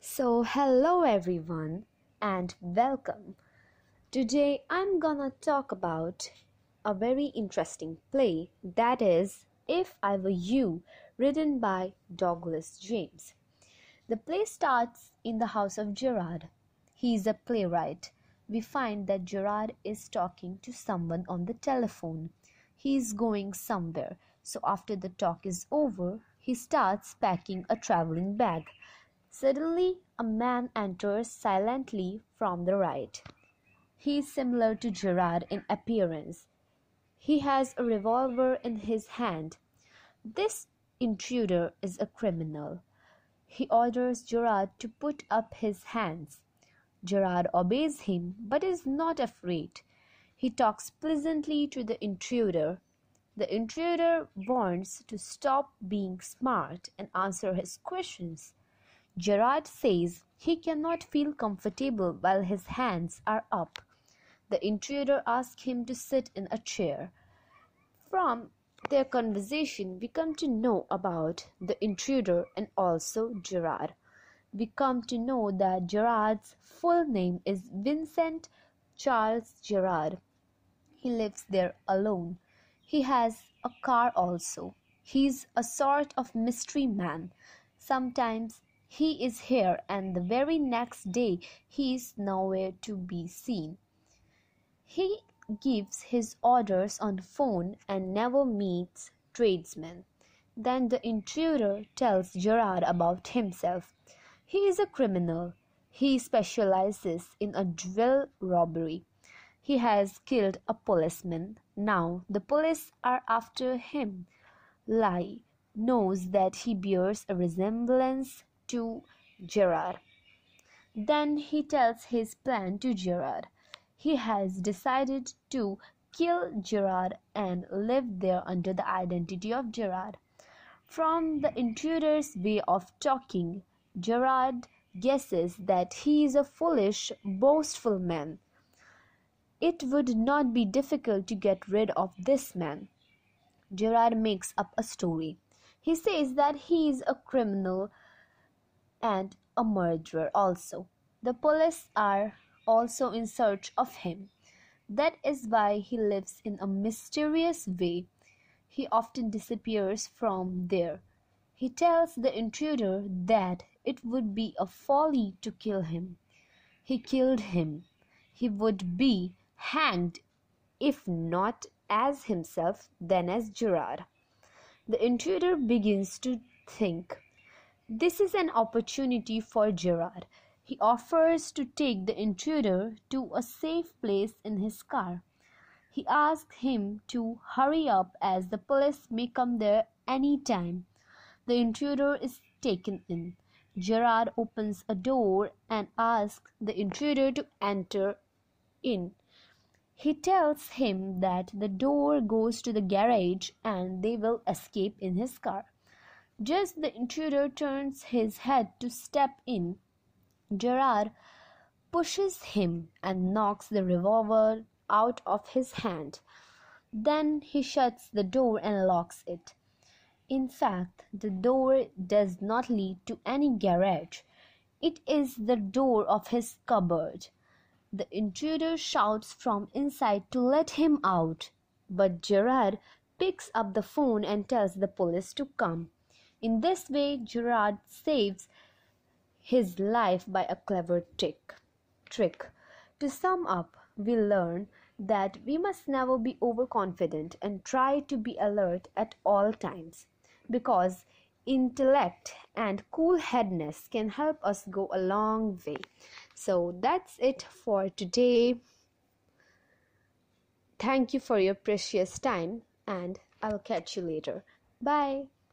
So, hello everyone and welcome. Today I'm gonna talk about a very interesting play that is If I Were You, written by Douglas James. The play starts in the house of Gerard. He is a playwright. We find that Gerard is talking to someone on the telephone. He is going somewhere, so after the talk is over, he starts packing a traveling bag. Suddenly a man enters silently from the right. He is similar to Gerard in appearance. He has a revolver in his hand. This intruder is a criminal. He orders Gerard to put up his hands. Gerard obeys him but is not afraid. He talks pleasantly to the intruder. The intruder wants to stop being smart and answer his questions. Gerard says he cannot feel comfortable while his hands are up. The intruder asks him to sit in a chair. From their conversation, we come to know about the intruder and also Gerard. We come to know that Gerard's full name is Vincent Charles Gerard. He lives there alone. He has a car also. He's a sort of mystery man. Sometimes he is here and the very next day he is nowhere to be seen. He gives his orders on the phone and never meets tradesmen. Then the intruder tells Gerard about himself. He is a criminal. He specializes in a jewel robbery. He has killed a policeman. Now the police are after him. Lie knows that he bears a resemblance to Gerard. Then he tells his plan to Gerard. He has decided to kill Gerard and live there under the identity of Gerard. From the intruder's way of talking, Gerard guesses that he is a foolish, boastful man. It would not be difficult to get rid of this man. Gerard makes up a story. He says that he is a criminal and a murderer also. The police are also in search of him. That is why he lives in a mysterious way. He often disappears from there. He tells the intruder that it would be a folly to kill him. He killed him. He would be hanged, if not as himself, then as Gerard. The intruder begins to think. This is an opportunity for Gerard. He offers to take the intruder to a safe place in his car. He asks him to hurry up as the police may come there any time. The intruder is taken in. Gerard opens a door and asks the intruder to enter in. He tells him that the door goes to the garage and they will escape in his car. Just the intruder turns his head to step in. Gerard pushes him and knocks the revolver out of his hand. Then he shuts the door and locks it. In fact, the door does not lead to any garage. It is the door of his cupboard. The intruder shouts from inside to let him out, but Gerard picks up the phone and tells the police to come. In this way, Gerard saves his life by a clever trick. Trick. To sum up, we learn that we must never be overconfident and try to be alert at all times because intellect and cool headedness can help us go a long way. So that's it for today. Thank you for your precious time, and I'll catch you later. Bye.